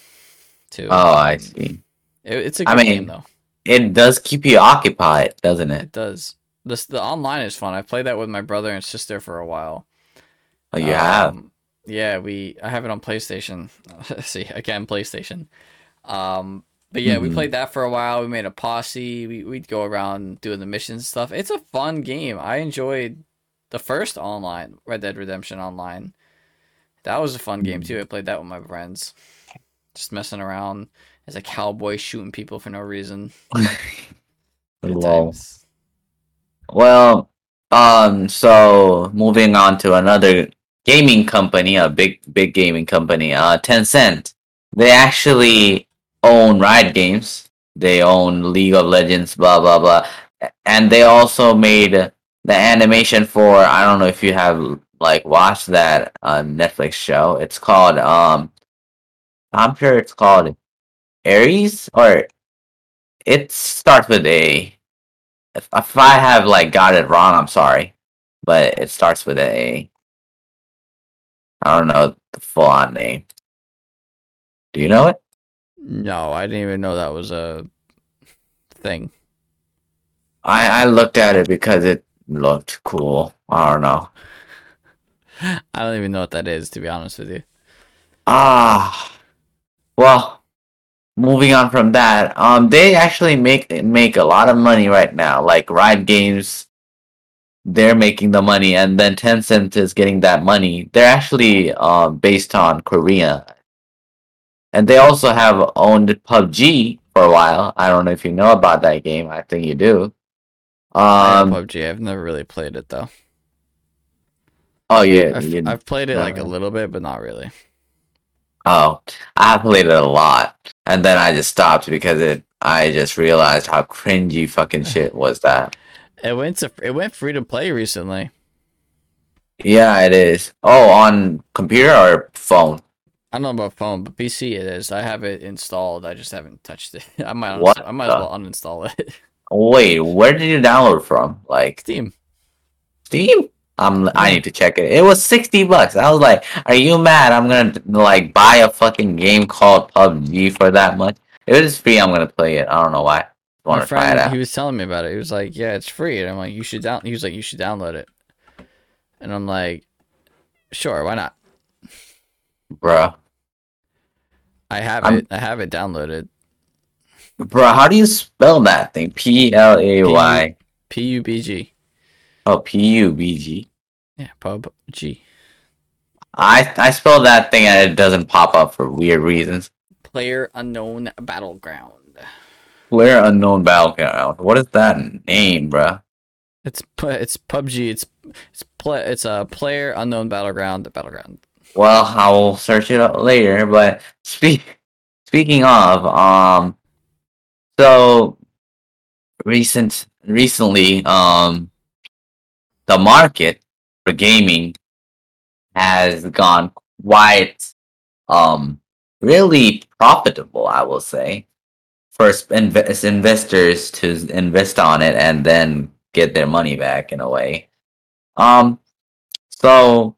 too. Oh, I see. It, it's a good I mean, game though. It does keep you occupied, doesn't it? It does. This the online is fun. I played that with my brother and sister for a while. Oh, you um, have? Yeah, we. I have it on PlayStation. [LAUGHS] see again, PlayStation. Um, but yeah, mm-hmm. we played that for a while. We made a posse. We we'd go around doing the missions stuff. It's a fun game. I enjoyed the first online Red Dead Redemption Online. That was a fun game too. I played that with my friends, just messing around as a cowboy shooting people for no reason. [LAUGHS] Good times. Well, um, so moving on to another gaming company, a big big gaming company, uh, Tencent. They actually own Riot Games. They own League of Legends, blah blah blah, and they also made the animation for. I don't know if you have like watched that uh, Netflix show. It's called um, I'm sure it's called Aries or it starts with a. If, if I have like got it wrong, I'm sorry, but it starts with a. I don't know the full on name. Do you know it? No, I didn't even know that was a thing. I I looked at it because it looked cool. I don't know. I don't even know what that is, to be honest with you. Ah, well, moving on from that, um, they actually make make a lot of money right now. Like Riot Games, they're making the money, and then Tencent is getting that money. They're actually um based on Korea, and they also have owned PUBG for a while. I don't know if you know about that game. I think you do. Um, PUBG. I've never really played it though. Oh yeah, I've, I've played it like a little bit, but not really. Oh, I played it a lot, and then I just stopped because it. I just realized how cringy fucking [LAUGHS] shit was that. It went to it went free to play recently. Yeah, it is. Oh, on computer or phone? I don't know about phone, but PC it is. I have it installed. I just haven't touched it. I might. What I might as well uninstall it. [LAUGHS] Wait, where did you download from? Like Steam. Steam. I'm. I need to check it. It was sixty bucks. I was like, "Are you mad? I'm gonna like buy a fucking game called PUBG for that much." If it is free, I'm gonna play it. I don't know why. I My friend, he was telling me about it. He was like, "Yeah, it's free," and I'm like, "You should down." He was like, "You should download it," and I'm like, "Sure, why not?" Bruh. I have I'm... it. I have it downloaded. Bro, how do you spell that thing? P L A Y. P U B G. Oh, P U B G. Yeah, pub G. I I spell that thing and it doesn't pop up for weird reasons. Player unknown battleground. Player unknown battleground. What is that name, bro? It's it's PUBG. It's it's play. It's a player unknown battleground. Battleground. Well, I will search it up later. But speak speaking of, um, so recent recently, um, the market for gaming has gone quite, um, really profitable. I will say, for inv- investors to invest on it and then get their money back in a way. Um, so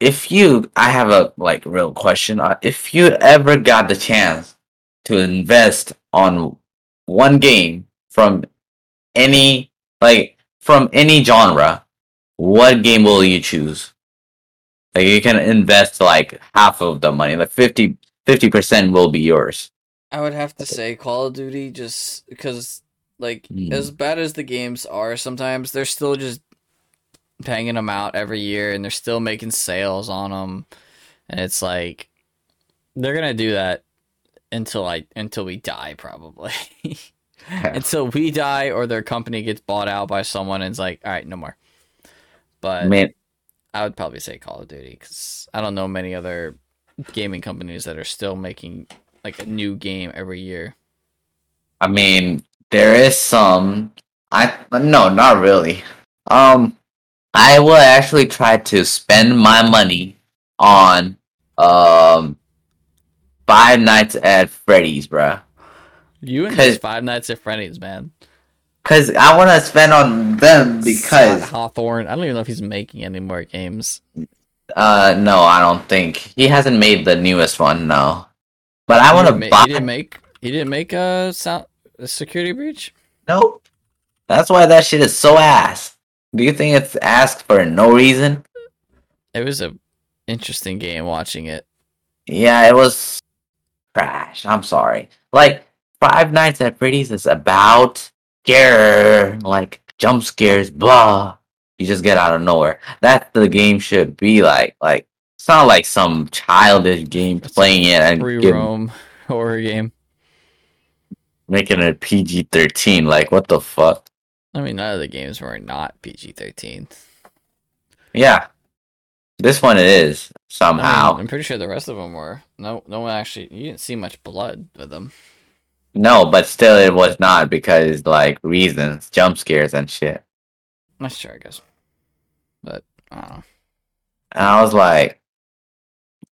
if you, I have a like real question. Uh, if you ever got the chance to invest on one game from any like from any genre, what game will you choose? Like you can invest like half of the money, like 50 percent will be yours. I would have to say Call of Duty, just because like Mm. as bad as the games are, sometimes they're still just banging them out every year, and they're still making sales on them, and it's like they're gonna do that until I until we die probably. [LAUGHS] until we die or their company gets bought out by someone and it's like, all right, no more. But I I would probably say Call of Duty because I don't know many other gaming companies that are still making like a new game every year. I mean, there is some. I no, not really. Um, I will actually try to spend my money on um Five Nights at Freddy's, bruh. You and Five Nights at Freddy's, man. Cause I want to spend on them because Scott Cawthon. I don't even know if he's making any more games. uh no, I don't think he hasn't made the newest one. No, but I want to buy. He didn't make. He didn't make a sound a security breach. Nope. That's why that shit is so ass. Do you think it's asked for no reason? It was a interesting game watching it. Yeah, it was trash. I'm sorry. Like Five Nights at Freddy's is about scare, like jump scares, blah. You just get out of nowhere. That's the game should be like. Like it's not like some childish game It's playing it and Free give- roam [LAUGHS] horror game. making it PG thirteen. Like what the fuck? I mean, none of the games were not PG thirteen. Yeah, this one it is somehow. Oh, I'm pretty sure the rest of them were. No, no one actually. You didn't see much blood with them. No, but still, it was not because like reasons, jump scares and shit. That's true, I guess. But I don't know. And I was like,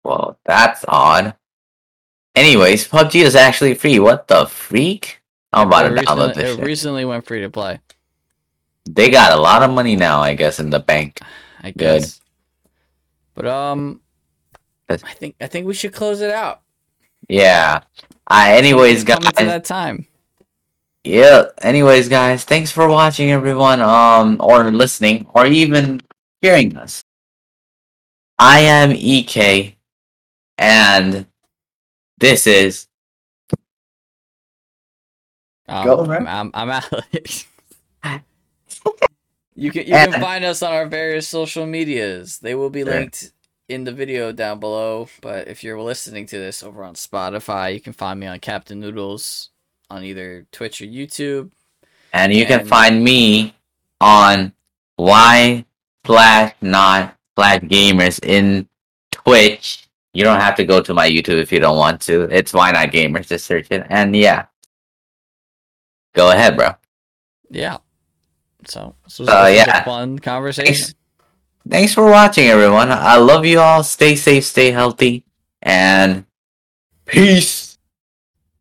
well, that's odd. Anyways, PUBG is actually free. What the freak? I'm about to It download recently, this it shit. recently went free to play. They got a lot of money now, I guess, in the bank. I Good. Guess. But um, I think I think we should close it out. Yeah. Uh, anyways, Coming to guys. that time. Yeah. Anyways, guys, thanks for watching, everyone. Um, or listening, or even hearing us. I am EK, and this is Um, Go, man. I'm, I'm, I'm Alex. [LAUGHS] you can you can find us on our various social medias. They will be linked in the video down below. But if you're listening to this over on Spotify, you can find me on Captain Noodles on either Twitch or YouTube. And you can find me on why slash not slash gamers in Twitch. You don't have to go to my YouTube if you don't want to. It's why not gamers. Just search it. And yeah. Go ahead, bro. Yeah. So this was, Uh, yeah. a fun conversation. Thanks. Thanks for watching, everyone. I love you all. Stay safe, stay healthy, and peace.